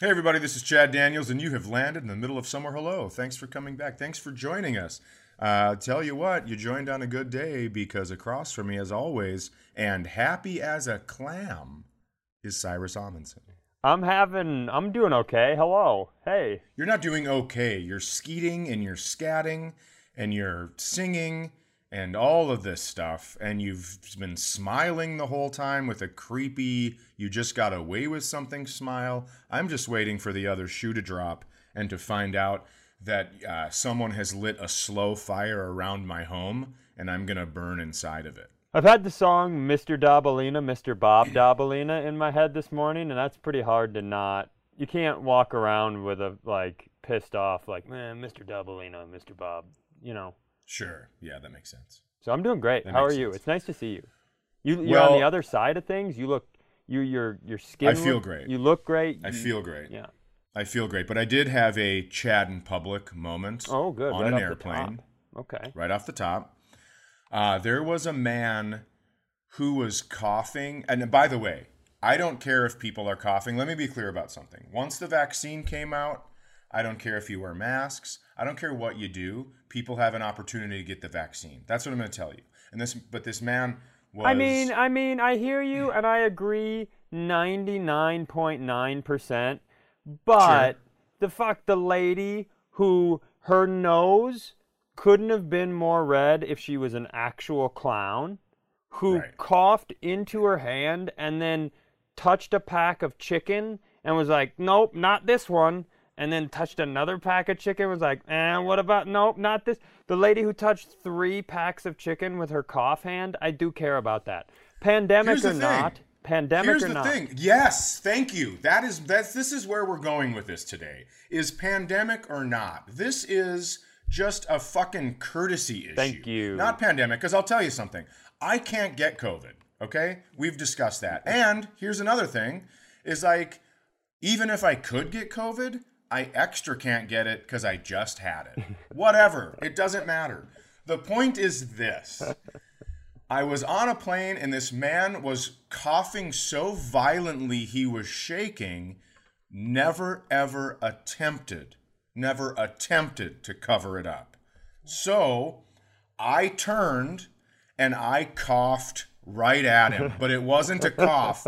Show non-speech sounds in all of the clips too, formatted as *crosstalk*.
Hey, everybody, this is Chad Daniels, and you have landed in the middle of Somewhere Hello. Thanks for coming back. Thanks for joining us. Uh, tell you what, you joined on a good day because across from me, as always, and happy as a clam, is Cyrus Amundson. I'm having, I'm doing okay. Hello. Hey. You're not doing okay. You're skeeting and you're scatting and you're singing and all of this stuff. And you've been smiling the whole time with a creepy, you just got away with something smile. I'm just waiting for the other shoe to drop and to find out that uh, someone has lit a slow fire around my home and I'm going to burn inside of it. I've had the song Mr. Dobalina, Mr. Bob Dobalina in my head this morning, and that's pretty hard to not. You can't walk around with a, like, pissed off, like, man, Mr. Dobalina, Mr. Bob, you know. Sure. Yeah, that makes sense. So I'm doing great. That How are makes you? It's nice to see you. You you're on the other side of things. You look you your your skin. I feel look- great. You look great. I You- feel great. Yeah. I feel great, but I did have a Chad in public moment Oh, good. on right an airplane. Okay. right off the top. Uh, there was a man who was coughing. And by the way, I don't care if people are coughing. Let me be clear about something. Once the vaccine came out, I don't care if you wear masks. I don't care what you do. People have an opportunity to get the vaccine. That's what I'm going to tell you. And this, but this man was. I mean, I mean, I hear you, *clears throat* and I agree ninety nine point nine percent. But the fuck, the lady who her nose couldn't have been more red if she was an actual clown, who Right. coughed into her hand and then touched a pack of chicken and was like, "Nope, not this one." And then touched another pack of chicken. Was like, "Eh, what about nope, not this." The lady who touched three packs of chicken with her cough hand, I do care about that. Pandemic Here's or not, pandemic Here's or the not. thing. Yes, thank you. That is that's this is where we're going with this today. Is pandemic or not? This is just a fucking courtesy issue. Thank you. Not pandemic, because I'll tell you something. I can't get COVID. Okay, we've discussed that. And here's another thing: is like, even if I could get COVID, I extra can't get it because I just had it. Whatever. It doesn't matter. The point is this. I was on a plane and this man was coughing so violently he was shaking, never ever attempted, never attempted to cover it up. So I turned and I coughed right at him, but it wasn't a cough.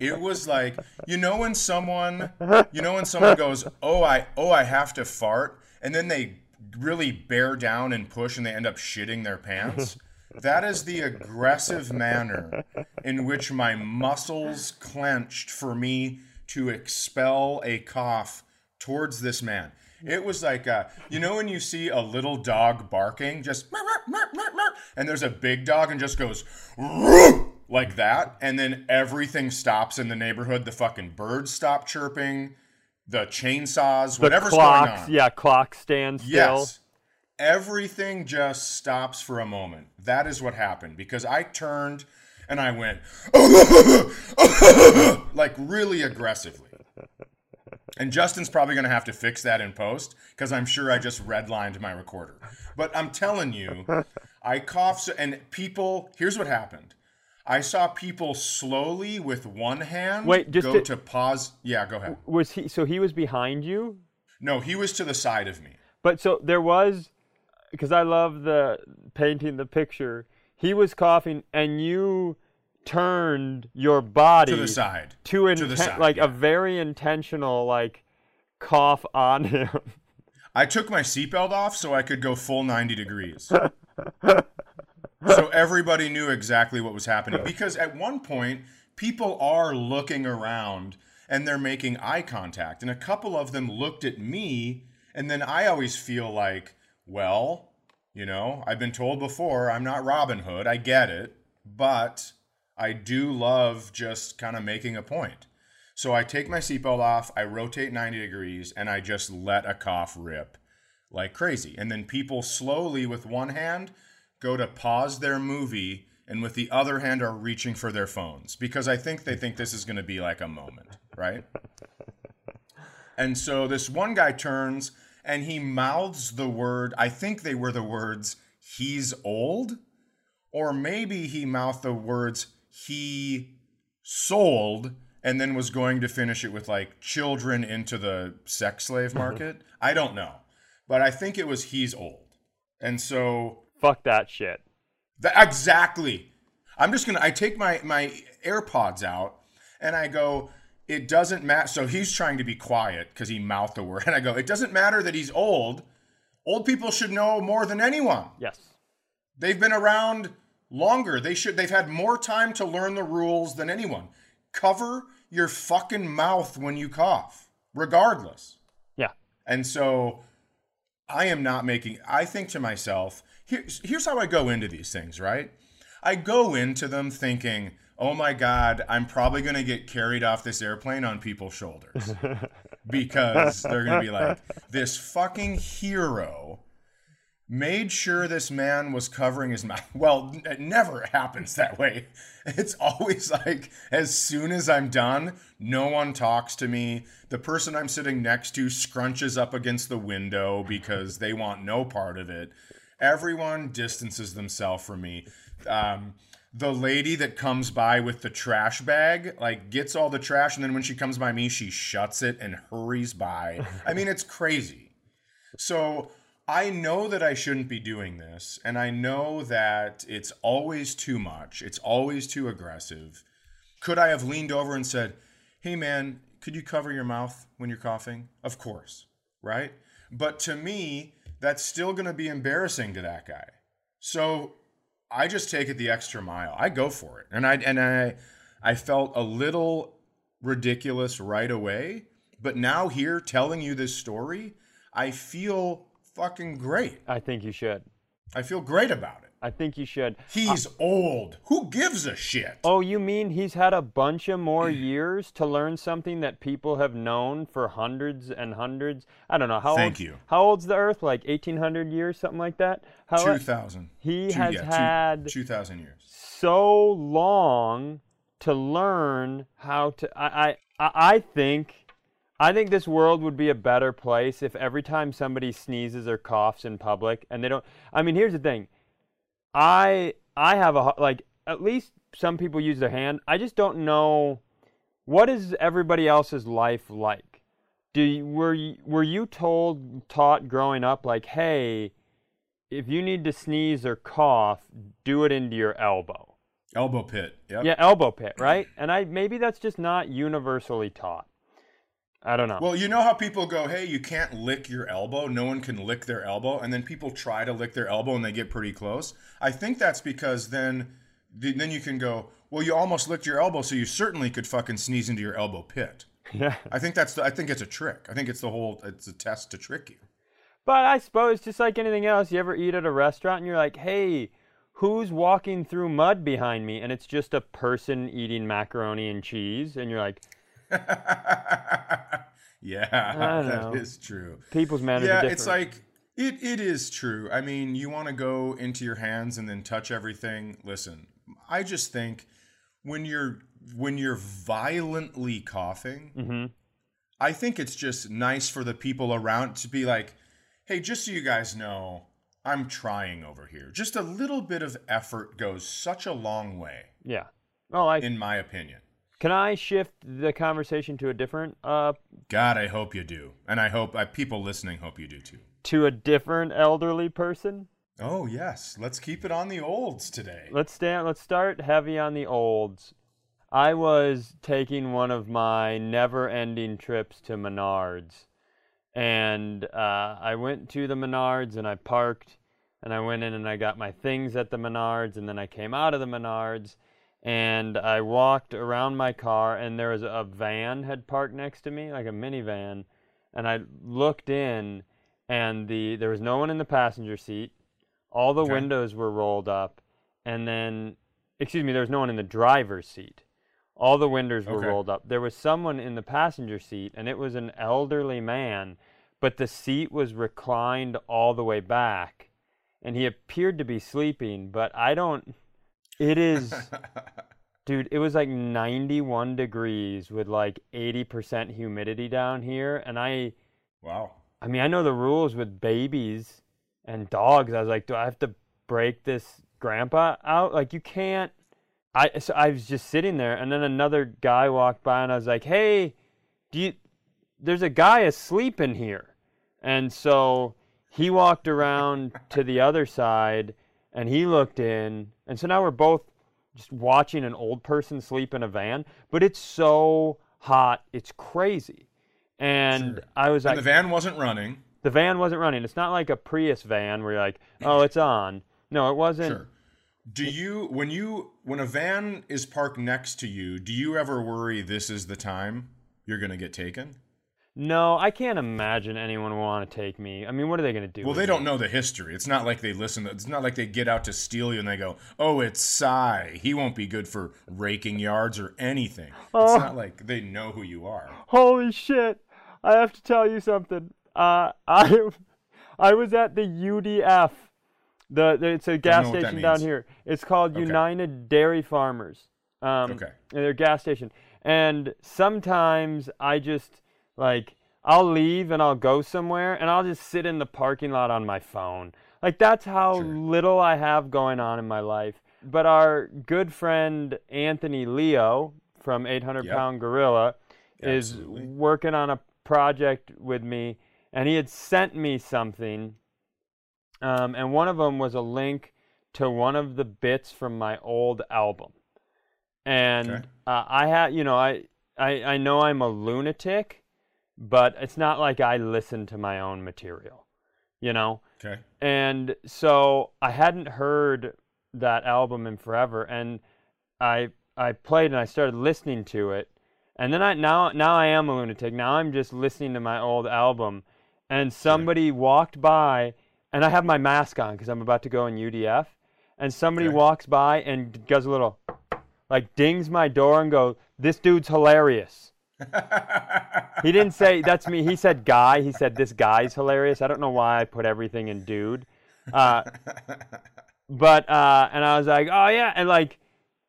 It was *laughs* like, you know when someone, you know when someone goes, "Oh, I oh, I have to fart." And then they really bear down and push and they end up shitting their pants. That is the aggressive manner in which my muscles clenched for me to expel a cough towards this man. It was like, uh, you know, when you see a little dog barking, just and there's a big dog and just goes! Like that, and then everything stops in the neighborhood. The fucking birds stop chirping, the chainsaws, The whatever's clocks, going on. yeah, clock stands still. Yes. Everything just stops for a moment. That is what happened because I turned and I went *laughs* like really aggressively. And Justin's probably going to have to fix that in post because I'm sure I just redlined my recorder. But I'm telling you, *laughs* I coughed so, and people, here's what happened. I saw people slowly with one hand Wait, just go to- to pause. Yeah, go ahead. Was he? So he was behind you, No, he was to the side of me. but so there was, because I love the painting the picture. He was coughing, and you turned your body To the side. to, To the side, like yeah. a very intentional like cough on him. I took my seatbelt off so I could go full 90 degrees. *laughs* so everybody knew exactly what was happening. Because at one point, people are looking around and they're making eye contact. And a couple of them looked at me. And then I always feel like, well, you know, I've been told before I'm not Robin Hood. I get it. But I do love just kind of making a point. So I take my seatbelt off, I rotate 90 degrees, and I just let a cough rip like crazy. And then people slowly, with one hand, go to pause their movie, and with the other hand, are reaching for their phones because I think they think this is going to be like a moment, right? And so this one guy turns and he mouths the word, I think they were the words, he's old. Or maybe he mouthed the words, he sold. and then was going to finish it with like children into the sex slave market. I don't know. But I think it was he's old. And so Fuck that shit. That, exactly. I'm just gonna. I take my my AirPods out and I go. It doesn't matter. So he's trying to be quiet because he mouthed a word, *laughs* and I go. It doesn't matter that he's old. Old people should know more than anyone. Yes. They've been around longer. They should. They've had more time to learn the rules than anyone. Cover your fucking mouth when you cough, regardless. Yeah. And so I am not making, I think to myself, here's, here's how I go into these things, right? I go into them thinking, oh my God, I'm probably going to get carried off this airplane on people's shoulders *laughs* because they're going to be like, this fucking hero made sure this man was covering his mouth. *laughs* Well, it never happens that way. *laughs* It's always like, as soon as I'm done, no one talks to me. The person I'm sitting next to scrunches up against the window because they want no part of it. Everyone distances themselves from me. Um, the lady that comes by with the trash bag, like, gets all the trash, and then when she comes by me, she shuts it and hurries by. *laughs* I mean, it's crazy. So I know that I shouldn't be doing this, and I know that it's always too much. It's always too aggressive. Could I have leaned over and said, "Hey man, could you cover your mouth when you're coughing?" Of course, right? But to me, that's still going to be embarrassing to that guy. So I just take it the extra mile. I go for it. And I and I I felt a little ridiculous right away, but now here telling you this story, I feel fucking great. I think you should. I feel great about it. I think you should. He's old. Who gives a shit? Oh, you mean he's had a bunch of more *clears throat* years to learn something that people have known for hundreds and hundreds? I don't know how Thank old. you. How old's the Earth? Like eighteen hundred years, something like that. How 2000. he Two- has yeah, two- had 2000 years. so long to learn how to. I I I think. I think this world would be a better place if every time somebody sneezes or coughs in public and they don't. I mean, here's the thing. I I have a like at least some people use their hand. I just don't know what is everybody else's life like. Do you, were you, were you told taught growing up like, hey, if you need to sneeze or cough, do it into your elbow. Elbow pit. Yep. Yeah, elbow pit, right? And I maybe that's just not universally taught. I don't know. Well, you know how people go, "Hey, you can't lick your elbow. No one can lick their elbow." And then people try to lick their elbow and they get pretty close. I think that's because then then you can go, "Well, you almost licked your elbow, so you certainly could fucking sneeze into your elbow pit." *laughs* yeah. I think that's the, I think it's a trick. I think it's the whole it's a test to trick you. But I suppose just like anything else, you ever eat at a restaurant and you're like, "Hey, who's walking through mud behind me?" And it's just a person eating macaroni and cheese, and you're like, *laughs* yeah, that is true. "People's manners are Yeah, different." it's like it it is true. I mean, you want to go into your hands and then touch everything. Listen, I just think when you're when you're violently coughing, Mhm. I think it's just nice for the people around to be like, "Hey, just so you guys know, I'm trying over here." Just a little bit of effort goes such a long way, yeah. Oh, I in my opinion. Can I shift the conversation to a different uh God, I hope you do, and I hope uh, people listening hope you do too. to a different elderly person? Oh yes, let's keep it on the olds today. Let's stand. Let's start heavy on the olds. I was taking one of my never-ending trips to Menards, and uh, I went to the Menards and I parked, and I went in and I got my things at the Menards, and then I came out of the Menards, and I walked around my car, and there was a van had parked next to me, like a minivan, and I looked in, and the there was no one in the passenger seat. All the Okay. windows were rolled up, and then, excuse me, there was no one in the driver's seat. All the windows were Okay. rolled up. There was someone in the passenger seat, and it was an elderly man, but the seat was reclined all the way back, and he appeared to be sleeping. But I don't. It is, *laughs* dude. It was like 91 degrees with like 80% humidity down here, and I. wow. I mean, I know the rules with babies and dogs. I was like, do I have to break this grandpa out? Like, you can't. I so I was just sitting there, and then another guy walked by, and I was like, "Hey, do you? There's a guy asleep in here," and so he walked around to the other side, and he looked in, and so now we're both just watching an old person sleep in a van, but it's so hot, it's crazy, and Sure. I was And like, the van wasn't running. the van wasn't running. It's not like a Prius van where you're like, oh, it's on. No, it wasn't. Sure. Do you when you when a van is parked next to you, do you ever worry this is the time you're going to get taken? No, I can't imagine anyone would want to take me. I mean, what are they going to do? Well, they me? don't know the history. It's not like they listen. It's not like they get out to steal you and they go, "Oh, it's Cy. He won't be good for raking yards or anything." Oh. It's not like they know who you are. Holy shit! I have to tell you something. Uh, *laughs* I, I was at the UDF. The, the it's a gas know what that station down here. It's called Okay. United Dairy Farmers. Um, Okay. and They're a gas station, and sometimes I just like I'll leave and I'll go somewhere and I'll just sit in the parking lot on my phone. Like that's how Sure. little I have going on in my life. But our good friend Anthony Leo from 800 Yep. Pound Gorilla is Absolutely. working on a project with me, and he had sent me something. Um, and one of them was a link to one of the bits from my old album. And Okay. uh, I had, you know, I, I I know I'm a lunatic, but it's not like I listen to my own material, you know. Okay. And so I hadn't heard that album in forever, and I I played and I started listening to it, and then I now now I am a lunatic. Now I'm just listening to my old album, and somebody walked by, and I have my mask on because I'm about to go in UDF, and somebody Okay. walks by and does a little, like dings my door and go, "This dude's hilarious." He didn't say that's me. He said guy. He said this guy's hilarious. I don't know why I put everything in dude. Uh, but uh, and I was like, oh yeah, and like,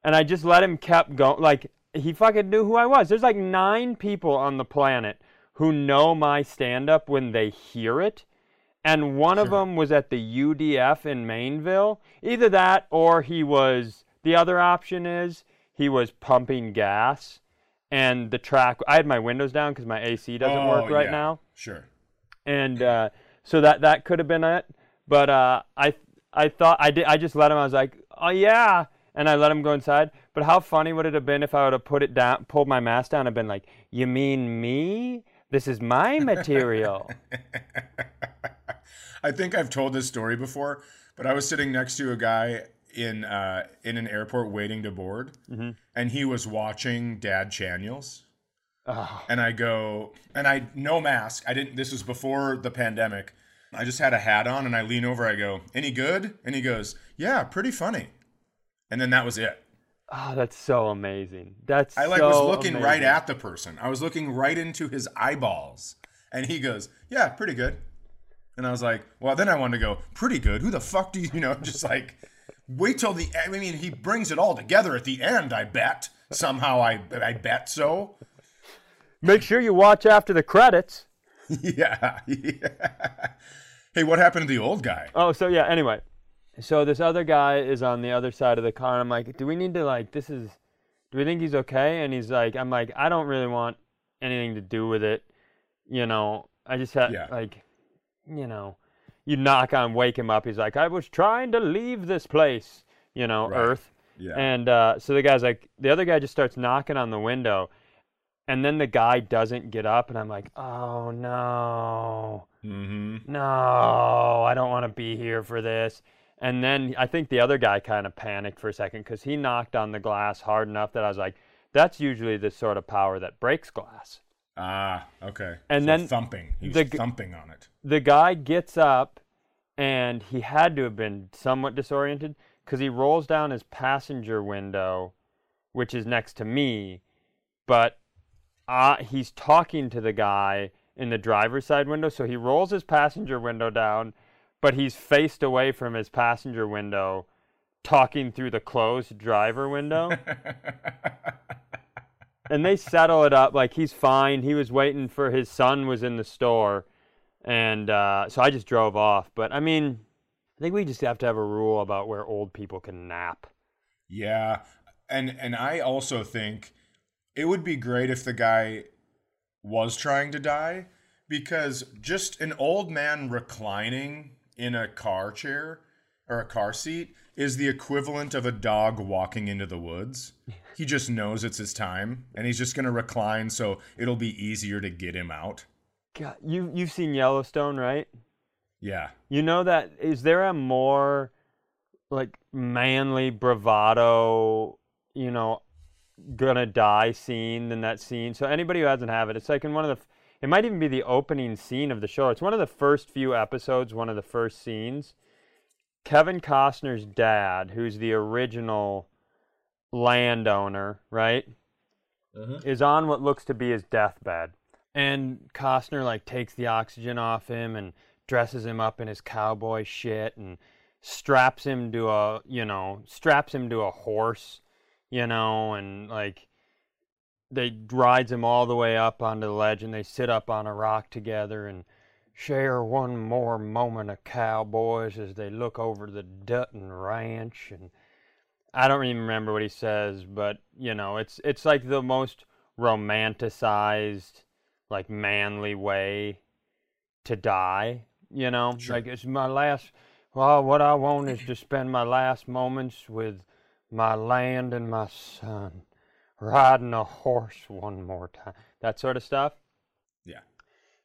and I just let him kept going. Like he fucking knew who I was. There's like nine people on the planet who know my stand up when they hear it. And one of them was at the UDF in Maineville. Either that or he was, the other option is he was pumping gas and the track, I had my windows down because my AC doesn't Oh, work right yeah. now Sure. and uh, so that that could have been it. But uh, I I thought I did. I just let him. I was like, oh yeah, and I let him go inside. But how funny would it have been if I would have put it down, pulled my mask down, and been like, you mean me? This is my *laughs* material. I think I've told this story before, but I was sitting next to a guy in uh, in an airport waiting to board, Mm-hmm. and he was watching Dad Chaniels. oh, And I go, and I no mask. I didn't. This was before the pandemic. I just had a hat on, and I lean over. I go, "Any good?" And he goes, "Yeah, pretty funny." And then that was it. oh, that's so amazing. That's I like so was looking right at the person. I was looking right into his eyeballs, and he goes, "Yeah, pretty good." And I was like, "Well, then I wanted to go, pretty good. Who the fuck do you, you know, *laughs* just like wait till the I mean, he brings it all together at the end, I bet. Somehow I I bet so." Make sure you watch after the credits. *laughs* yeah. yeah. Hey, what happened to the old guy? Oh, so yeah. Anyway, so this other guy is on the other side of the car. And I'm like, do we need to like? This is. Do we think he's okay? And he's like, I'm like, I don't really want anything to do with it. You know, I just had Yeah. like, you know, you knock on, wake him up. He's like, I was trying to leave this place. You know, Right. Earth. Yeah. And uh, so the guy's like, the other guy just starts knocking on the window, and then the guy doesn't get up, and I'm like, oh no, mm-hmm. no, I don't want to be here for this. And then I think the other guy kind of panicked for a second because he knocked on the glass hard enough that I was like, that's usually the sort of power that breaks glass. Ah, okay. And So then thumping. He was the thumping on it. the guy gets up and he had to have been somewhat disoriented because he rolls down his passenger window, which is next to me, but uh, he's talking to the guy in the driver's side window. So he rolls his passenger window down, but he's faced away from his passenger window, talking through the closed driver window. *laughs* and they settle it up like he's fine. He was waiting for his son was in the store, and uh, so I just drove off. But I mean, I think we just have to have a rule about where old people can nap. Yeah. and and I also think it would be great if the guy was trying to die because just an old man reclining in a car chair or a car seat is the equivalent of a dog walking into the woods. *laughs* He just knows it's his time and he's just going to recline so it'll be easier to get him out. God, you you've seen Yellowstone, right? Yeah. You know that is there a more like manly bravado, you know, gonna die scene than that scene. So anybody who hasn't have it, it's like in one of the it might even be the opening scene of the show. It's one of the first few episodes, one of the first scenes. Kevin Costner's dad, who's the original landowner, right? Mm-hmm. Is on what looks to be his deathbed. And Costner like takes the oxygen off him and dresses him up in his cowboy shit and straps him to a you know straps him to a horse you know and like they rides him all the way up onto the ledge and they sit up on a rock together and share one more moment of cowboys as they look over the Dutton Ranch and I don't even remember what he says but you know it's it's like the most romanticized like manly way to die you know Sure. like it's my last well what i want is to spend my last moments with my land and my son riding a horse one more time that sort of stuff.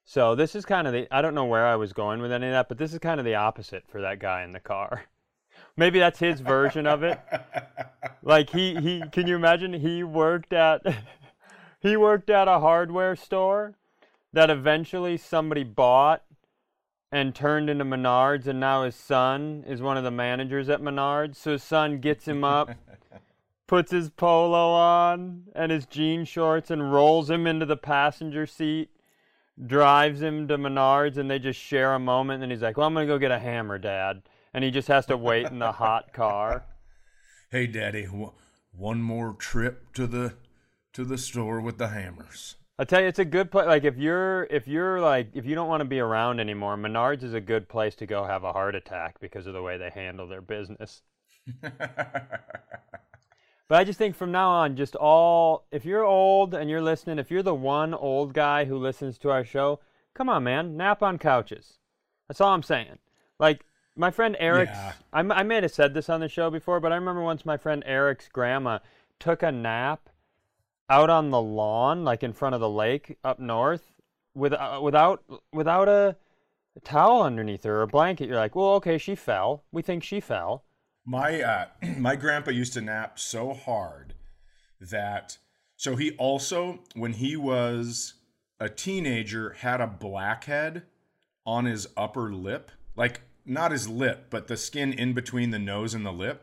So this is kind of the i don't know where i was going with any of that but this is kind of the opposite for that guy in the car. *laughs* Maybe that's his version of it. *laughs* Like he he can you imagine he worked at *laughs* he worked at a hardware store that eventually somebody bought and turned into Menards and now his son is one of the managers at Menards. So his son gets him up, puts his polo on and his jean shorts and rolls him into the passenger seat, drives him to Menards and they just share a moment and he's like, "Well, I'm going to go get a hammer, dad." And he just has to wait in the hot car. *laughs* Hey, Daddy, w- one more trip to the to the store with the hammers. I tell you, it's a good place. Like if you're if you're like if you don't want to be around anymore, Menards is a good place to go have a heart attack because of the way they handle their business. *laughs* But I just think from now on, just all if you're old and you're listening, if you're the one old guy who listens to our show, come on, man, nap on couches. That's all I'm saying. Like my friend Eric's, Yeah. I, I may have said this on the show before, but I remember once my friend Eric's grandma took a nap out on the lawn, like in front of the lake up north, with uh, without without a towel underneath her or a blanket. You're like, well, okay, she fell. We think she fell. My uh, *clears throat* my grandpa used to nap so hard that so he also when he was a teenager had a blackhead on his upper lip, like not his lip, but the skin in between the nose and the lip.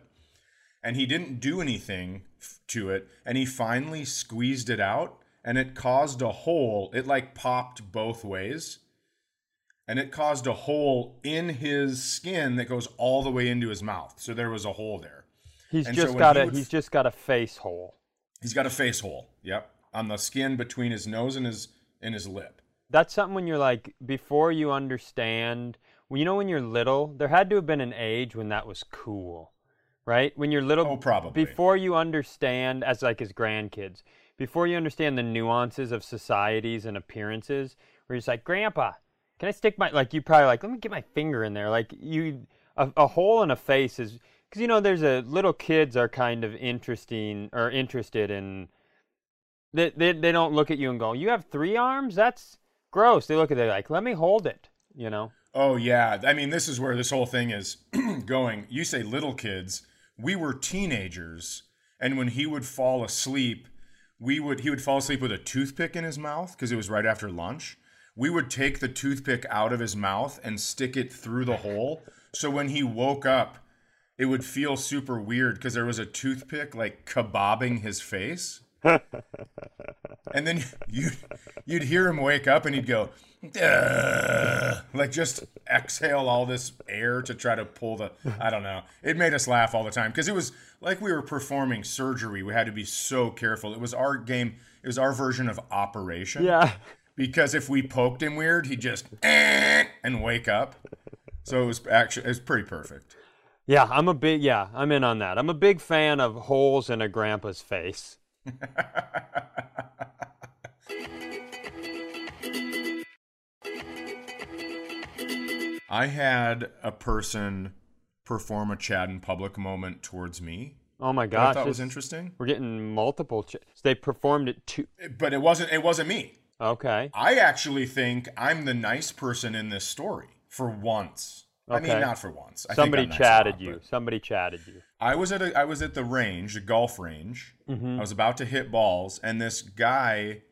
And he didn't do anything to it, and he finally squeezed it out, and it caused a hole. It like popped both ways and it caused a hole in his skin that goes all the way into his mouth. So there was a hole there. He's And just when got he a would- he's just got a face hole. He's got a face hole. Yep, on the skin between his nose and his and his lip. That's something when you're like before you understand. Well, you know, when you're little, there had to have been an age when that was cool, right? When you're little, Oh, probably. before you understand, as like as grandkids, before you understand the nuances of societies and appearances, where you're just like, Grandpa, can I stick my like? You probably like, let me get my finger in there. Like you, a, a hole in a face is because you know there's a little kids are kind of interesting or interested in they, they they don't look at you and go, "You have three arms? That's gross." They look at it like, "Let me hold it," you know. Oh yeah, I mean this is where this whole thing is *clears throat* going. You say little kids, we were teenagers, and when he would fall asleep, we would he would fall asleep with a toothpick in his mouth because it was right after lunch. We would take the toothpick out of his mouth and stick it through the hole. So when he woke up, it would feel super weird because there was a toothpick like kebabbing his face. and then *laughs* you'd, you'd hear him wake up and he'd go, like just exhale all this air to try to pull the, I don't know. It made us laugh all the time because it was like we were performing surgery. We had to be so careful. It was our game, it was our version of operation. Yeah. Because if we poked him weird, he'd just "Eh," and wake up. So it was actually, it was pretty perfect. Yeah, I'm a big yeah, I'm in on that. I'm a big fan of holes in a grandpa's face. *laughs* I had a person perform a Chad in public moment towards me. Oh my that gosh. thought was interesting. We're getting multiple ch- so they performed it two But it wasn't it wasn't me. Okay. I actually think I'm the nice person in this story for once. Okay. I mean not for once. I Somebody chatted lot, you. but- Somebody chatted you. I was at a, I was at the range, the golf range. I was about to hit balls, and this guy,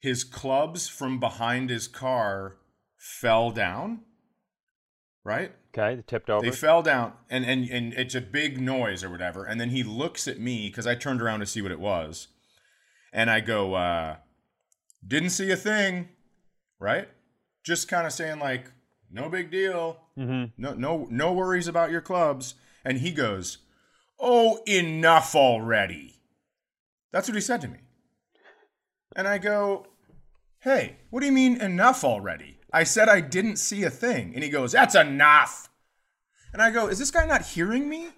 his clubs from behind his car fell down. Right? Okay, they tipped over. They fell down, and and and it's a big noise or whatever. And then he looks at me because I turned around to see what it was, and I go, uh, "Didn't see a thing," right? Just kind of saying like, "No big deal." hmm No, no, no worries about your clubs. And he goes, "Oh, enough already." That's what he said to me. And I go, "Hey, what do you mean enough already?" I said I didn't see a thing, and he goes, "That's enough." And I go, "Is this guy not hearing me?"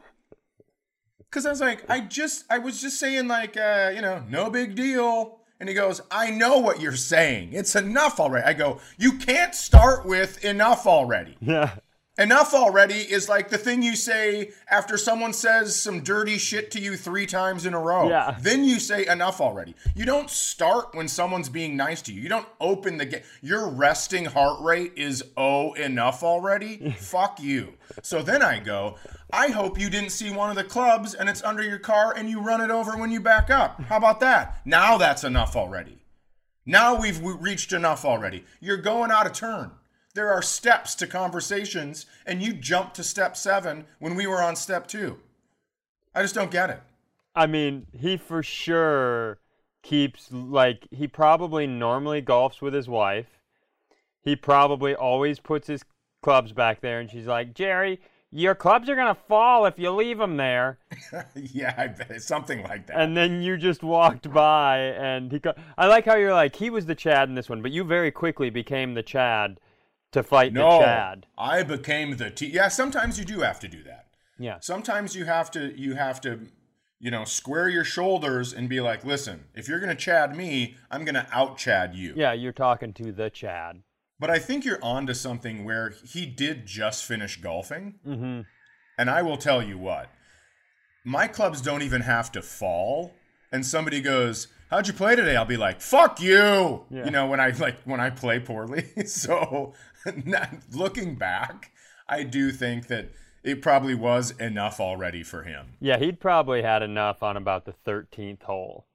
Because I was like, I just, I was just saying like, uh, you know, no big deal. And he goes, I know what you're saying. It's enough already. I go, you can't start with enough already. *laughs* Yeah. Enough already is like the thing you say after someone says some dirty shit to you three times in a row. Yeah. Then you say enough already. You don't start when someone's being nice to you. You don't open the gate. Your resting heart rate is oh enough already. *laughs* Fuck you. So then I go. I hope you didn't see one of the clubs and it's under your car and you run it over when you back up. How about that? Now that's enough already. Now we've reached enough already. You're going out of turn. There are steps to conversations, and you jumped to step seven when we were on step two. I just don't get it. I mean, he for sure keeps like he probably normally golfs with his wife. He probably always puts his clubs back there, and she's like, "Jerry, your clubs are gonna fall if you leave them there." *laughs* yeah, I bet it's something like that. And then you just walked by, and he. Co- I like how you're like he was the Chad in this one, but you very quickly became the Chad to fight no, the Chad. I became the T. Yeah, sometimes you do have to do that. Yeah. Sometimes you have to. You have to. You know, square your shoulders and be like, listen, if you're gonna Chad me, I'm gonna out Chad you. Yeah, you're talking to the Chad. But I think you're onto something where he did just finish golfing. Mm-hmm. And I will tell you what, my clubs don't even have to fall. And somebody goes, How'd you play today? I'll be like, Fuck you. Yeah. You know, when I like when I play poorly. *laughs* so *laughs* looking back, I do think that it probably was enough already for him. Yeah, he'd probably had enough on about the 13th hole.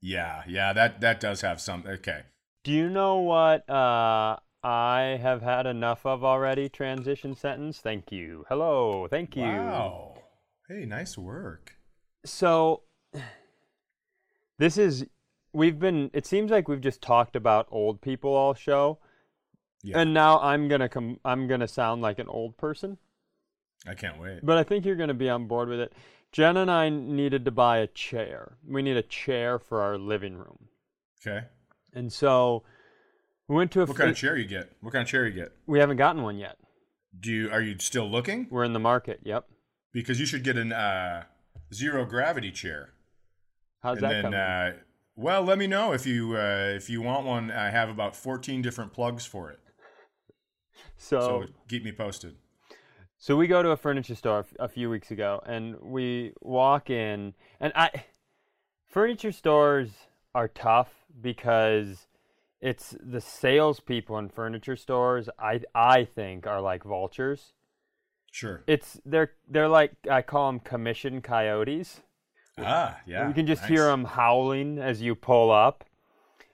Yeah, yeah, that that does have some okay. Do you know what uh, I have had enough of already? Transition sentence. Thank you. Hello. Thank you. Wow. Hey, nice work. So, this is. We've been. It seems like we've just talked about old people all show, Yeah. and now I'm gonna come. I'm gonna sound like an old person, I can't wait. but I think you're gonna be on board with it. Jen and I needed to buy a chair. We need a chair for our living room, Okay. and so we went to a. What kind of chair you get? What kind of chair you get? we haven't gotten one yet. Do you are you still looking? We're in the market. Yep. Because you should get an uh, zero gravity chair. How's and that then coming? uh, well, let me know if you uh, if you want one. I have about 14 different plugs for it. So, So keep me posted. So we go to a furniture store a few weeks ago, and we walk in, and I, furniture stores are tough because it's the salespeople in furniture stores. I I think are like vultures. Sure. It's they're they're like I call them commission coyotes. Ah, yeah. you can just nice. hear them howling as you pull up,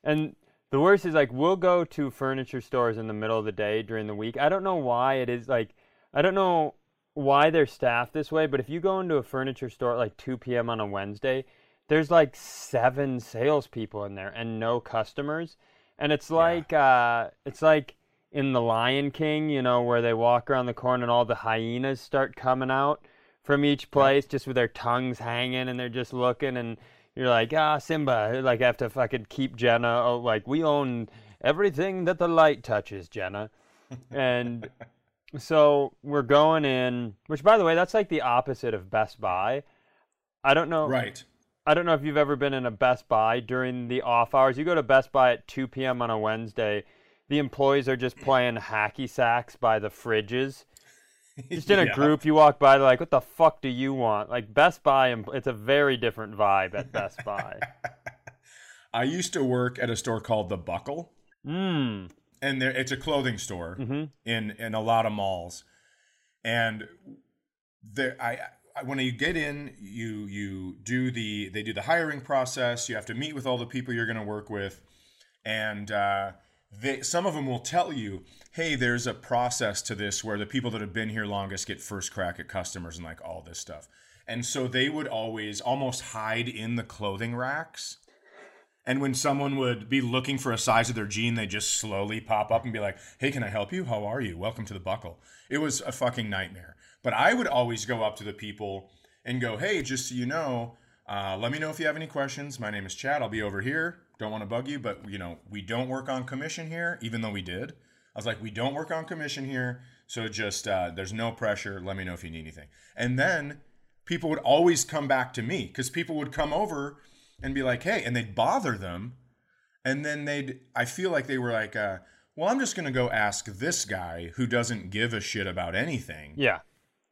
and the worst is like we'll go to furniture stores in the middle of the day during the week. I don't know why it is like I don't know why they're staffed this way, but if you go into a furniture store at like 2 p.m. on a Wednesday, there's like seven salespeople in there and no customers, and it's like uh, it's like in the Lion King, you know, where they walk around the corner and all the hyenas start coming out from each place just with their tongues hanging and they're just looking and you're like ah Simba like I have to fucking keep Jenna oh like we own everything that the light touches Jenna and *laughs* so we're going in, which by the way, that's like the opposite of Best Buy. I don't know. Right. I don't know if you've ever been in a Best Buy during the off hours. You go to Best Buy at 2 p.m. on a Wednesday. The employees are just playing hacky sacks by the fridges. *laughs* Just in a Yeah. group, you walk by, they're like, "What the fuck do you want?" Like Best Buy, it's a very different vibe at Best Buy. *laughs* I used to work at a store called The Buckle, Mmm. and there it's a clothing store Mm-hmm. in in a lot of malls. And there, I, I when you get in, you you do the they do the hiring process. You have to meet with all the people you're going to work with, and uh, they some of them will tell you, hey, there's a process to this where the people that have been here longest get first crack at customers and like all this stuff. And so they would always almost hide in the clothing racks. And when someone would be looking for a size of their jean, they just slowly pop up and be like, "Hey, can I help you? How are you? Welcome to the buckle." It was a fucking nightmare. But I would always go up to the people and go, "Hey, just so you know, uh, let me know if you have any questions. My name is Chad. I'll be over here. Don't want to bug you, but you know, we don't work on commission here, even though we did." I was like, "We don't work on commission here, so just uh, there's no pressure. Let me know if you need anything." And then people would always come back to me because people would come over and be like, "Hey," and they'd bother them, and then they'd. I feel like they were like, uh, "Well, I'm just gonna go ask this guy who doesn't give a shit about anything," Yeah.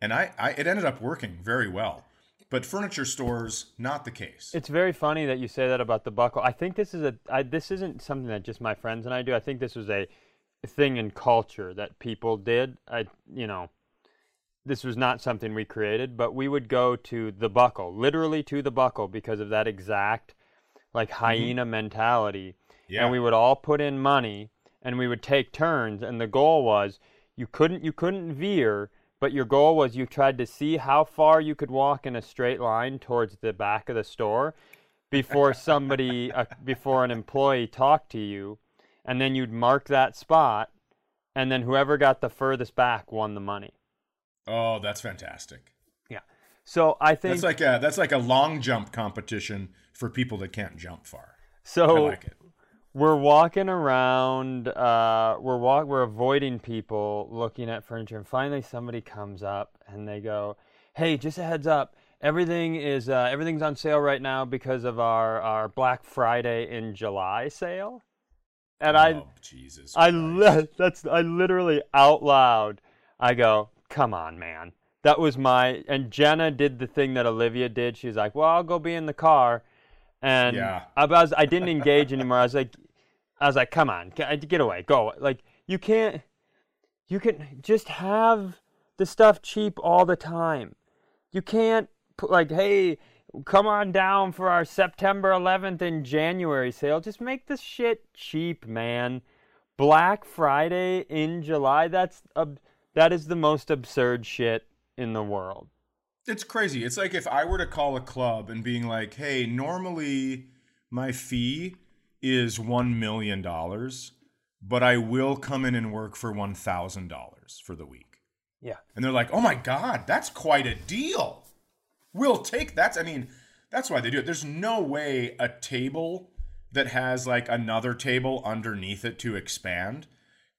and I, I it ended up working very well. But furniture stores, not the case. It's very funny that you say that about the buckle. I think this is a I, this isn't something that just my friends and I do. I think this was a thing in culture that people did. I you know, this was not something we created, but we would go to the buckle, literally to the buckle because of that exact like mm-hmm. hyena mentality. yeah, And we would all put in money and we would take turns and the goal was you couldn't you couldn't veer but your goal was you tried to see how far you could walk in a straight line towards the back of the store before *laughs* somebody uh, before an employee talked to you and then you'd mark that spot and then whoever got the furthest back won the money oh, that's fantastic. yeah so i think That's like a that's like a long jump competition for people that can't jump far. so I like it. We're walking around uh we're walk we're avoiding people looking at furniture and finally somebody comes up and they go hey just a heads up everything is uh, everything's on sale right now because of our our black friday in july sale. And i oh, Jesus. i li- *laughs* that's i literally out loud i go come on man. That was my and jenna did the thing that olivia did. She's like well i'll go be in the car and Yeah. I was I didn't engage anymore. I was like, I was like, come on, get uh, get away, go. Like you can't, you can just have the stuff cheap all the time. You can't put like, hey, come on down for our September 11th and January sale. Just make the shit cheap, man. Black Friday in July. That's ab- that is the most absurd shit in the world. It's crazy. It's like if I were to call a club and being like, "Hey, normally my fee is 1 million dollars, but I will come in and work for $1,000 for the week." Yeah. And they're like, "Oh my god, that's quite a deal. We'll take that." I mean, that's why they do it. There's no way a table that has like another table underneath it to expand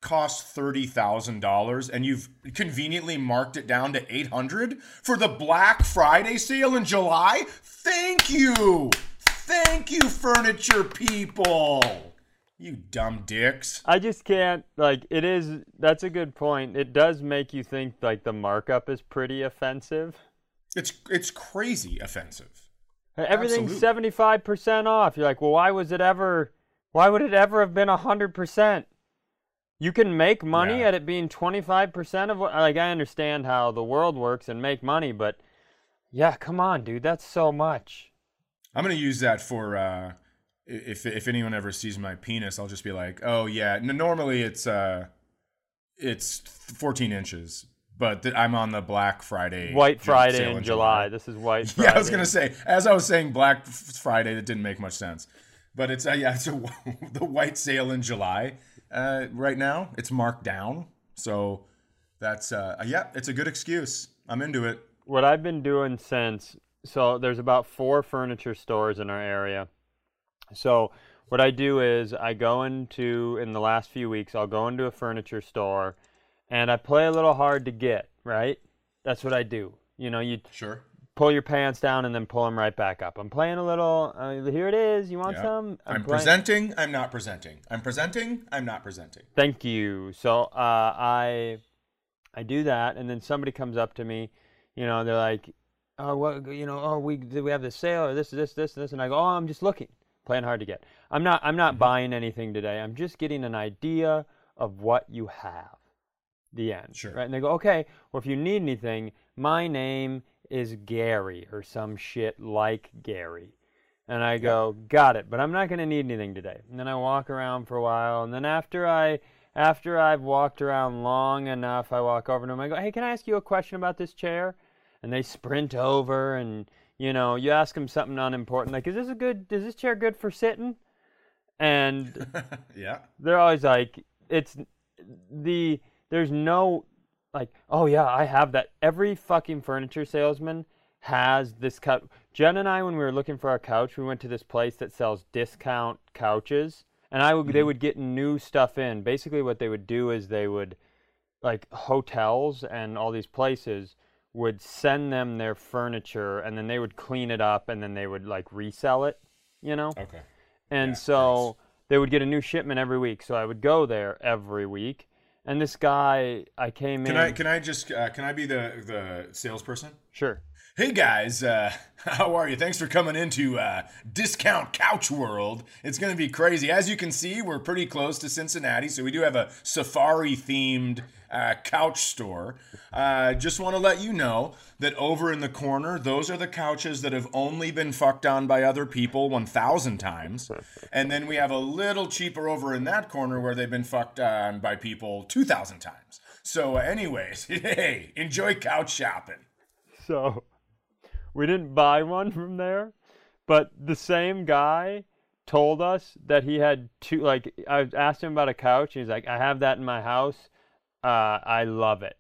costs $30,000 and you've conveniently marked it down to 800 for the Black Friday sale in July? Thank you. Thank you furniture people. You dumb dicks. I just can't like it is that's a good point. It does make you think like the markup is pretty offensive. It's it's crazy offensive. Everything's Absolutely. 75% off. You're like, "Well, why was it ever why would it ever have been 100%?" You can make money Yeah. at it being 25% of what like I understand how the world works and make money, but yeah, come on, dude. That's so much. I'm gonna use that for uh, if if anyone ever sees my penis, I'll just be like, oh yeah. Normally it's uh, it's 14 inches, but th- I'm on the Black Friday White Friday in July. This is White Friday. *laughs* Yeah, I was gonna say as I was saying Black Friday, that didn't make much sense, but it's uh, yeah, it's a, *laughs* the white sale in July. Uh, right now, it's marked down, so that's uh, yeah, it's a good excuse. I'm into it. what I've been doing since so there's about four furniture stores in our area. So what I do is I go into in the last few weeks I'll go into a furniture store and I play a little hard to get. Right? That's what I do. You know, you Sure. Pull your pants down and then pull them right back up. I'm playing a little. Uh, here it is. You want Yeah. some? I'm, playing- presenting. I'm not presenting. I'm presenting. I'm not presenting. Thank you. So uh, I I do that, and then somebody comes up to me. You know, they're like, "Oh, what? You know, oh, we we have this sale or this, this, this, this?" And I go, "Oh, I'm just looking, playing hard to get. I'm not. I'm Mm-hmm. not buying anything today. I'm just getting an idea of what you have." The end. Sure. Right? And they go, "Okay. Well, if you need anything, my name is Gary or some shit like Gary." And I go, got it, but I'm not going to need anything today. And then I walk around for a while, and then after I after I've walked around long enough, I walk over to them. I go, hey, can I ask you a question about this chair? And they sprint over, and you know, you ask them something unimportant, like, is this a good? Is this chair good for sitting? And *laughs* yeah. they're always like, it's the there's no like, oh yeah, I have that. Every fucking furniture salesman has this couch. Jen and I, when we were looking for our couch, we went to this place that sells discount couches, and I would they mm-hmm. would get new stuff in. Basically, what they would do is they would like hotels and all these places would send them their furniture, and then they would clean it up, and then they would like resell it. You know. Okay. And Yeah, so they would get a new shipment every week. So I would go there every week. And this guy, I came Can in. I can I just uh, can I be the the salesperson? Sure. Hey guys, uh, *laughs* how are you? Thanks for coming into uh, Discount Couch World. It's going to be crazy. As you can see, we're pretty close to Cincinnati, so we do have a safari themed uh, couch store. Uh, just want to let you know that over in the corner, those are the couches that have only been fucked on by other people 1,000 times. And then we have a little cheaper over in that corner where they've been fucked on by people 2,000 times. So, anyways, *laughs* hey, enjoy couch shopping. So we didn't buy one *laughs* from there, but the same guy told us that he had two. Like I asked him about a couch, and he's like, "I have that in my house. Uh, I love it."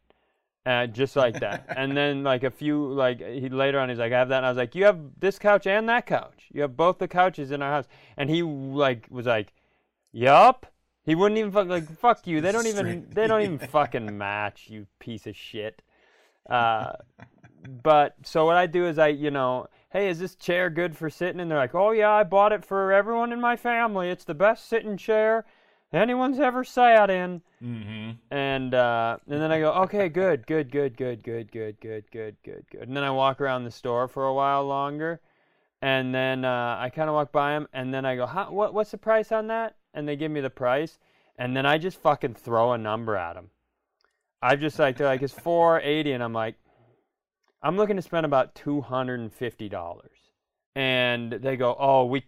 Uh, just like that. *laughs* and then like a few like he later on he's like I have that and I was like you have this couch and that couch. You have both the couches in our house. And he like was like, "Yup." He wouldn't even fuck like fuck you. They don't even they don't even fucking match, you piece of shit. Uh but so what I do is I, you know, hey, is this chair good for sitting? And they're like, oh yeah, I bought it for everyone in my family. It's the best sitting chair anyone's ever sat in. Mm-hmm. And uh, and then I go, okay, good, good, good, good, good, good, good, good, good, good. And then I walk around the store for a while longer, and then uh, I kind of walk by them, and then I go, How, what, what's the price on that? And they give me the price, and then I just fucking throw a number at them. I just like they're like it's four eighty, and I'm like, I'm looking to spend about two hundred and fifty dollars, and they go, oh, we.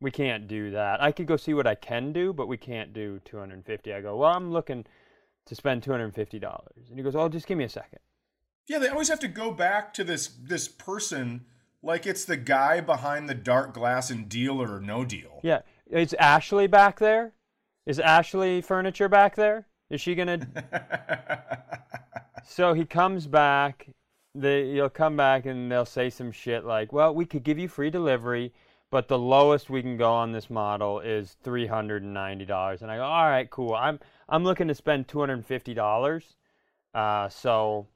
We can't do that. I could go see what I can do, but we can't do 250. I go, well, I'm looking to spend $250. And he goes, oh, just give me a second. Yeah, they always have to go back to this this person like it's the guy behind the dark glass and Deal or No Deal. Yeah. Is Ashley back there? Is Ashley furniture back there? Is she going *laughs* to So he comes back. They, he'll come back and they'll say some shit like, "Well, we could give you free delivery, but the lowest we can go on this model is three hundred and ninety dollars." And I go, "All right, cool. I'm I'm looking to spend two hundred and fifty dollars. Uh, so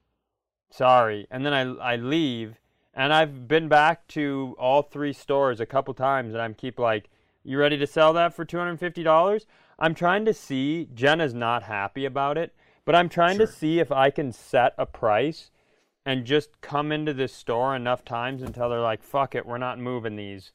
sorry." And then I I leave, and I've been back to all three stores a couple times, and I'm keep like, "You ready to sell that for two hundred and fifty dollars?" I'm trying to see. Jenna's not happy about it, but I'm trying to see if I can set a price and just come into this store enough times until they're like, fuck it, we're not moving these.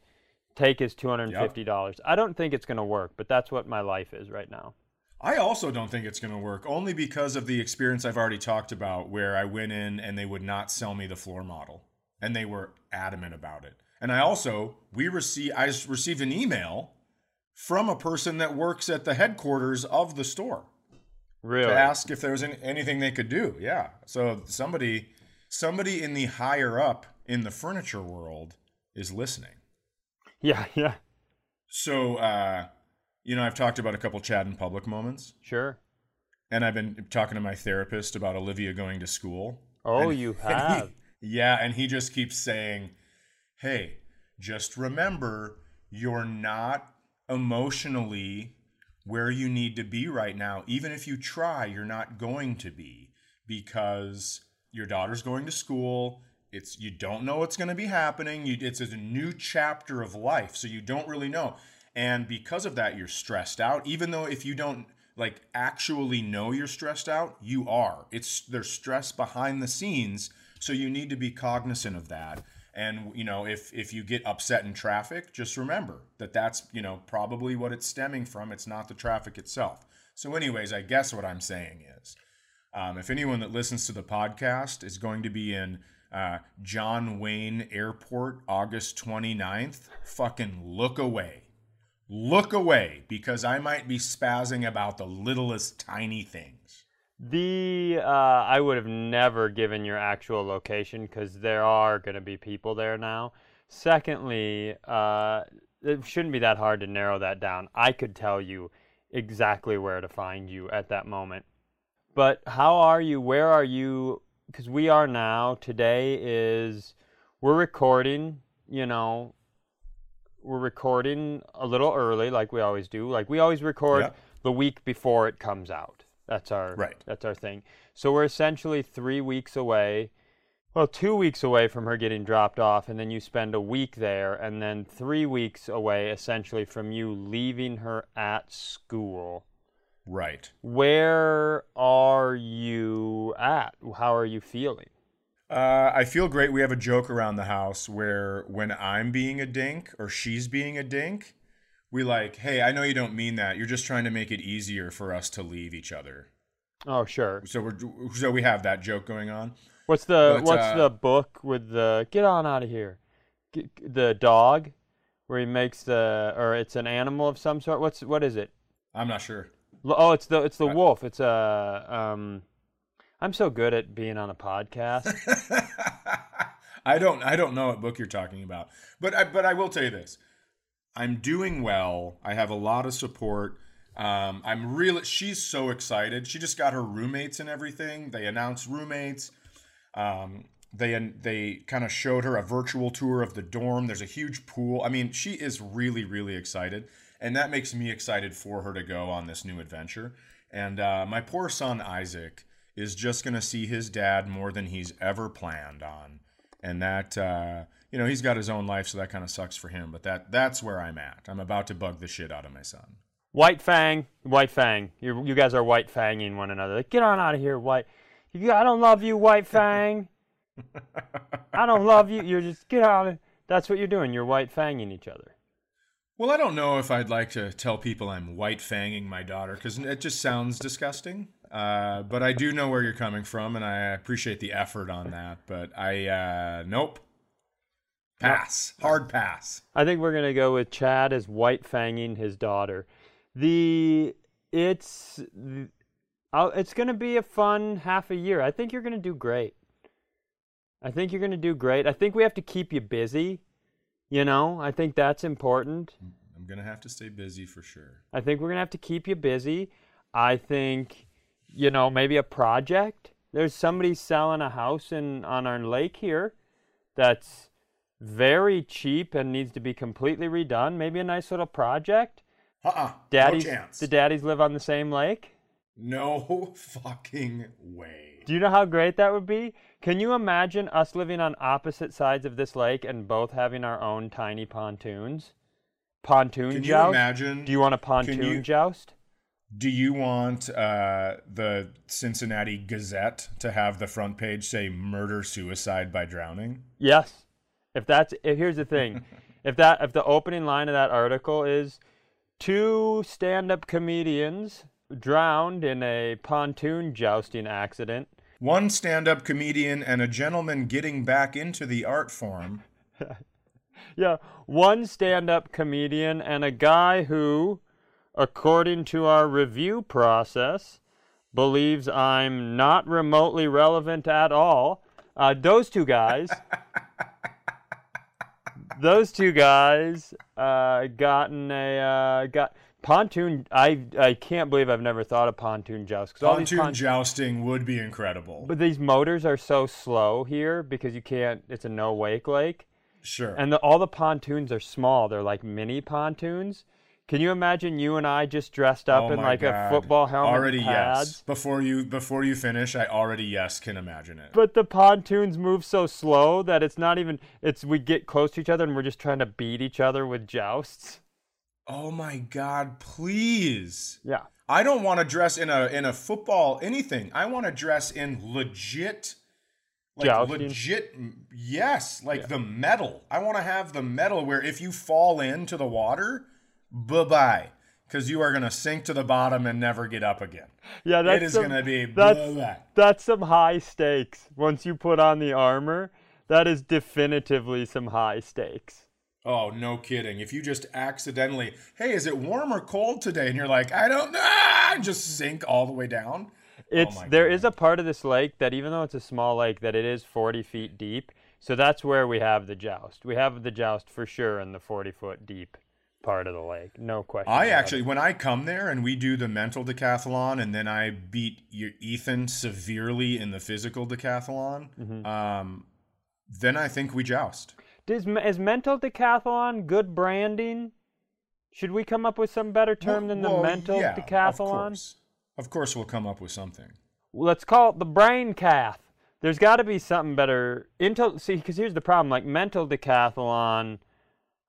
Take his $250. I don't think it's going to work, but that's what my life is right now. I also don't think it's going to work only because of the experience I've already talked about where I went in and they would not sell me the floor model and they were adamant about it. And I also we received I received an email from a person that works at the headquarters of the store Really? to ask if there was any, anything they could do. Yeah. So somebody somebody in the higher up in the furniture world is listening. Yeah, *laughs* yeah. So uh you know, I've talked about a couple Chad in public moments. Sure. And I've been talking to my therapist about Olivia going to school. Oh, And- you *laughs* and he- have. yeah, and he just keeps saying, "Hey, just remember you're not emotionally where you need to be right now. Even if you try, you're not going to be because your daughter's going to school. It's you don't know what's going to be happening. You, it's a new chapter of life, so you don't really know. And because of that, you're stressed out. Even though if you don't like actually know you're stressed out, you are. It's there's stress behind the scenes, so you need to be cognizant of that. And you know, if if you get upset in traffic, just remember that that's you know probably what it's stemming from. It's not the traffic itself. So, anyways, I guess what I'm saying is, um, if anyone that listens to the podcast is going to be in uh, John Wayne Airport August 29th, fucking look away look away because I might be spazzing about the littlest tiny things. The uh, I would have never given your actual location because there are going to be people there now. Secondly, uh, it shouldn't be that hard to narrow that down. I could tell you exactly where to find you at that moment. But how are you? Where are you? Because we are now. Today is we're recording. You know, we're recording a little early, like we always do. Like we always record the week before it comes out. That's our right. That's our thing. So we're essentially three weeks away. Well, two weeks away from her getting dropped off, and then you spend a week there, and then three weeks away, essentially, from you leaving her at school. Right. Where are you at? How are you feeling? Uh, I feel great. We have a joke around the house where when I'm being a dink or she's being a dink, we like, hey, I know you don't mean that. You're just trying to make it easier for us to leave each other. Oh, sure. So we're so we have that joke going on. What's the but, What's uh, the book with the get on out of here? Get, the dog, where he makes the or it's an animal of some sort. What's what is it? I'm not sure. Oh, it's the it's the wolf. It's a um I'm so good at being on a podcast. *laughs* I don't I don't know what book you're talking about. But I, but I will tell you this. I'm doing well. I have a lot of support. Um, I'm really she's so excited. She just got her roommates and everything. They announced roommates. Um, they they kind of showed her a virtual tour of the dorm. There's a huge pool. I mean, she is really really excited, and that makes me excited for her to go on this new adventure. And uh, my poor son Isaac, is just going to see his dad more than he's ever planned on. And that, uh, you know, he's got his own life, so that kind of sucks for him. But that that's where I'm at. I'm about to bug the shit out of my son. White Fang, White Fang. You you guys are White Fanging one another. Like, get on out of here, White. You, I don't love you, White Fang. *laughs* I don't love you. You're just get out. That's what you're doing. You're White Fanging each other. Well, I don't know if I'd like to tell people I'm white fanging my daughter because it just sounds disgusting. Uh, but I do know where you're coming from, and I appreciate the effort on that. But I, uh, nope. Pass. Hard pass. I think we're gonna go with Chad as white fanging his daughter. The it's it's gonna be a fun half a year. I think you're gonna do great. I think you're gonna do great. I think we have to keep you busy. You know, I think that's important. Mm-hmm. I'm gonna have to stay busy for sure. I think we're gonna have to keep you busy. I think you know, maybe a project. There's somebody selling a house in on our lake here that's very cheap and needs to be completely redone. Maybe a nice little project. Uh-uh. Daddies, no chance. Do daddies live on the same lake? No *laughs* fucking way. Do you know how great that would be? Can you imagine us living on opposite sides of this lake and both having our own tiny pontoons? Pontoon Can joust? you imagine? Do you want a pontoon you, joust? Do you want uh, the Cincinnati Gazette to have the front page say "Murder Suicide by Drowning"? Yes. If that's if here's the thing, *laughs* if that if the opening line of that article is two stand-up comedians drowned in a pontoon jousting accident. One stand-up comedian and a gentleman getting back into the art form. *laughs* yeah, one stand-up comedian and a guy who according to our review process, believes I'm not remotely relevant at all. Uh, those two guys, *laughs* those two guys, uh, gotten a uh, got pontoon. I I can't believe I've never thought of pontoon joust. Pontoon pont- jousting would be incredible. But these motors are so slow here because you can't. It's a no wake lake. Sure. And the, all the pontoons are small. They're like mini pontoons Can you imagine you and I just dressed up Oh in like a football helmet Already yes. Before you before you finish, I already yes can imagine it. But the pontoons move so slow that it's not even it's we get close to each other and we're just trying to beat each other with jousts. Oh my god, please. Yeah. I don't want to dress in a in a football anything. I want to dress in legit like Jousting? legit yes, like the metal. I want to have the metal where if you fall into the water, bye-bye cuz you are going to sink to the bottom and never get up again. Yeah, that's it is going to be that's blah-blah. that's some high stakes. Once you put on the armor, that is definitively some high stakes. Oh, no kidding. If you just accidentally, hey, is it warm or cold today? And you're like, I don't know, and just sink all the way down. It's Oh there God. is a part of this lake that even though it's a small lake, that it is 40 feet deep. So that's where we have the joust. We have the joust for sure in the 40 foot deep part of the lake. No question. I actually, when I come there and we do the mental decathlon, and then I beat your Ethan severely in the physical decathlon, Mm-hmm. um, then I think we joust. Is, is mental decathlon good branding? Should we come up with some better term than the Well, mental yeah, decathlon? Of course. Of course, we'll come up with something. let's call it the brain cath. There's got to be something better. Intel, see, because here's the problem: like mental decathlon,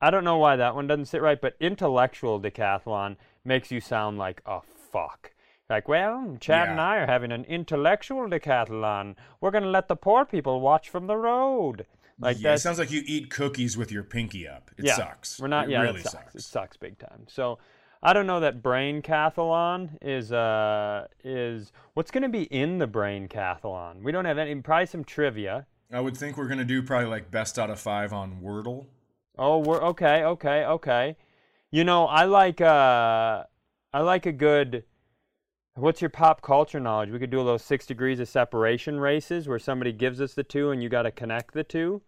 I don't know why that one doesn't sit right, but intellectual decathlon makes you sound like a fuck. Like, well, Chad and I are having an intellectual decathlon. We're gonna let the poor people watch from the road. Like yeah, it sounds like you eat cookies with your pinky up. It yeah, sucks. We're not. It yeah, really it sucks. sucks. It sucks big time. So, I don't know that brain cathalon is uh is what's going to be in the brain cathalon. We don't have any. Probably some trivia. I would think we're gonna do probably like best out of five on Wordle. Oh, we're okay, okay, okay. You know, I like uh, I like a good. What's your pop culture knowledge? We could do a little six degrees of separation races where somebody gives us the two and you got to connect the two.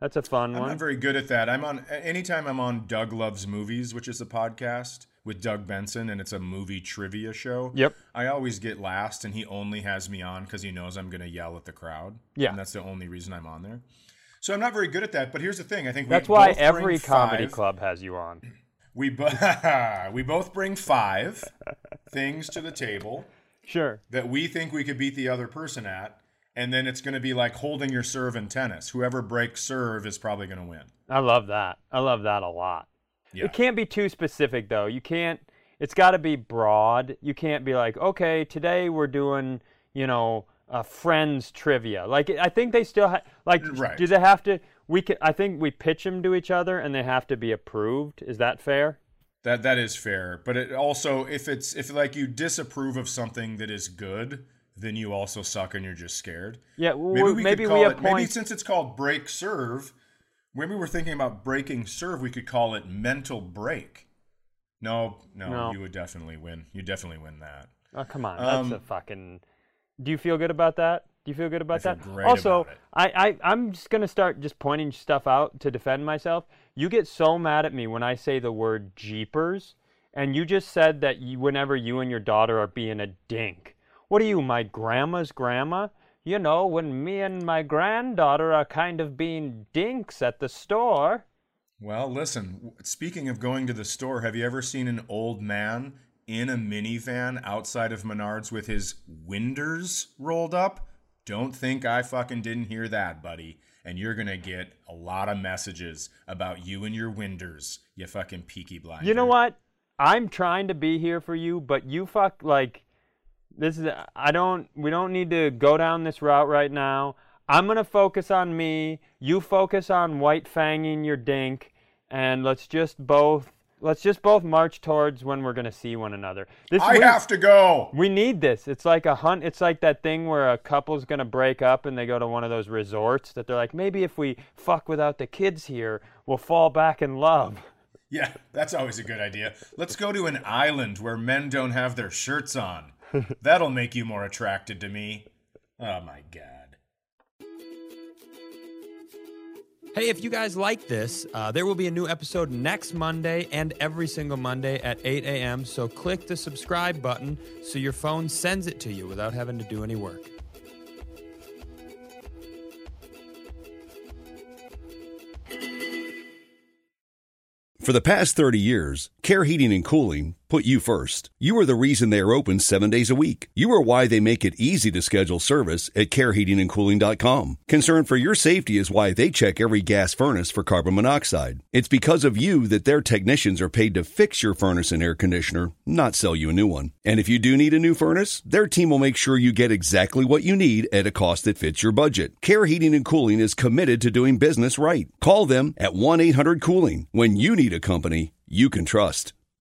That's a fun one. I'm one. not very good at that. I'm on anytime I'm on Doug Loves Movies, which is a podcast with Doug Benson, and it's a movie trivia show. Yep. I always get last, and he only has me on because he knows I'm going to yell at the crowd. Yeah. and that's the only reason I'm on there. So I'm not very good at that. But here's the thing: I think we That's why every comedy five- club has you on. We bo- *laughs* we both bring five things to the table Sure. that we think we could beat the other person at. And then it's going to be like holding your serve in tennis. Whoever breaks serve is probably going to win. I love that. I love that a lot. Yeah. It can't be too specific though. You can't. It's got to be broad. You can't be like, okay, today we're doing, you know, uh, friends trivia. Like I think they still ha- like. Right. Do they have to? We can. I think we pitch them to each other, and they have to be approved. Is that fair? That that is fair, but it also if it's if like you disapprove of something that is good, then you also suck and you're just scared. Yeah. w- Maybe we maybe could we call it maybe since it's called break serve, maybe we're thinking about breaking serve, we could call it mental break. No, no, No. you would definitely win. You definitely win that. Oh come on, Um, that's a fucking. Do you feel good about that? Do you feel good about that? also, about. I, I I'm just gonna start just pointing stuff out to defend myself. You get so mad at me when I say the word jeepers, and you just said that you, whenever you and your daughter are being a dink. What are you, my grandma's grandma? You know, when me and my granddaughter are kind of being dinks at the store. Well, listen, speaking of going to the store, have you ever seen an old man in a minivan outside of Menards with his winders rolled up? Don't think I fucking didn't hear that, buddy. And you're to get a lot of messages about you and your winders, you fucking peaky blinder. You know what? I'm trying to be here for you, but you fuck like this is I don't we don't need to go down this route right now. I'm gonna focus on me. You focus on white fanging your dink, and let's just both let's just both march towards when we're gonna see one another. This I we, have to go. we need this. It's like a hunt. It's like that thing where a couple's gonna break up and they go to one of those resorts that they're like, maybe if we fuck without the kids here, we'll fall back in love. *laughs* Yeah, that's always a good idea. Let's go to an island where men don't have their shirts on. *laughs* That'll make you more attracted to me. Oh my god. Hey, if you guys like this, uh, there will be a new episode next Monday and every single Monday at 8 a.m. So click the subscribe button so your phone sends it to you without having to do any work. For the past 30 years, Care Heating and Cooling put you first. You are the reason they are open seven days a week. You are why they make it easy to schedule service at careheatingandcooling.com. Concern for your safety is why they check every gas furnace for carbon monoxide. It's because of you that their technicians are paid to fix your furnace and air conditioner, not sell you a new one. And if you do need a new furnace, their team will make sure you get exactly what you need at a cost that fits your budget. Care Heating and Cooling is committed to doing business right. Call them at 1 800 Cooling when you need a company you can trust.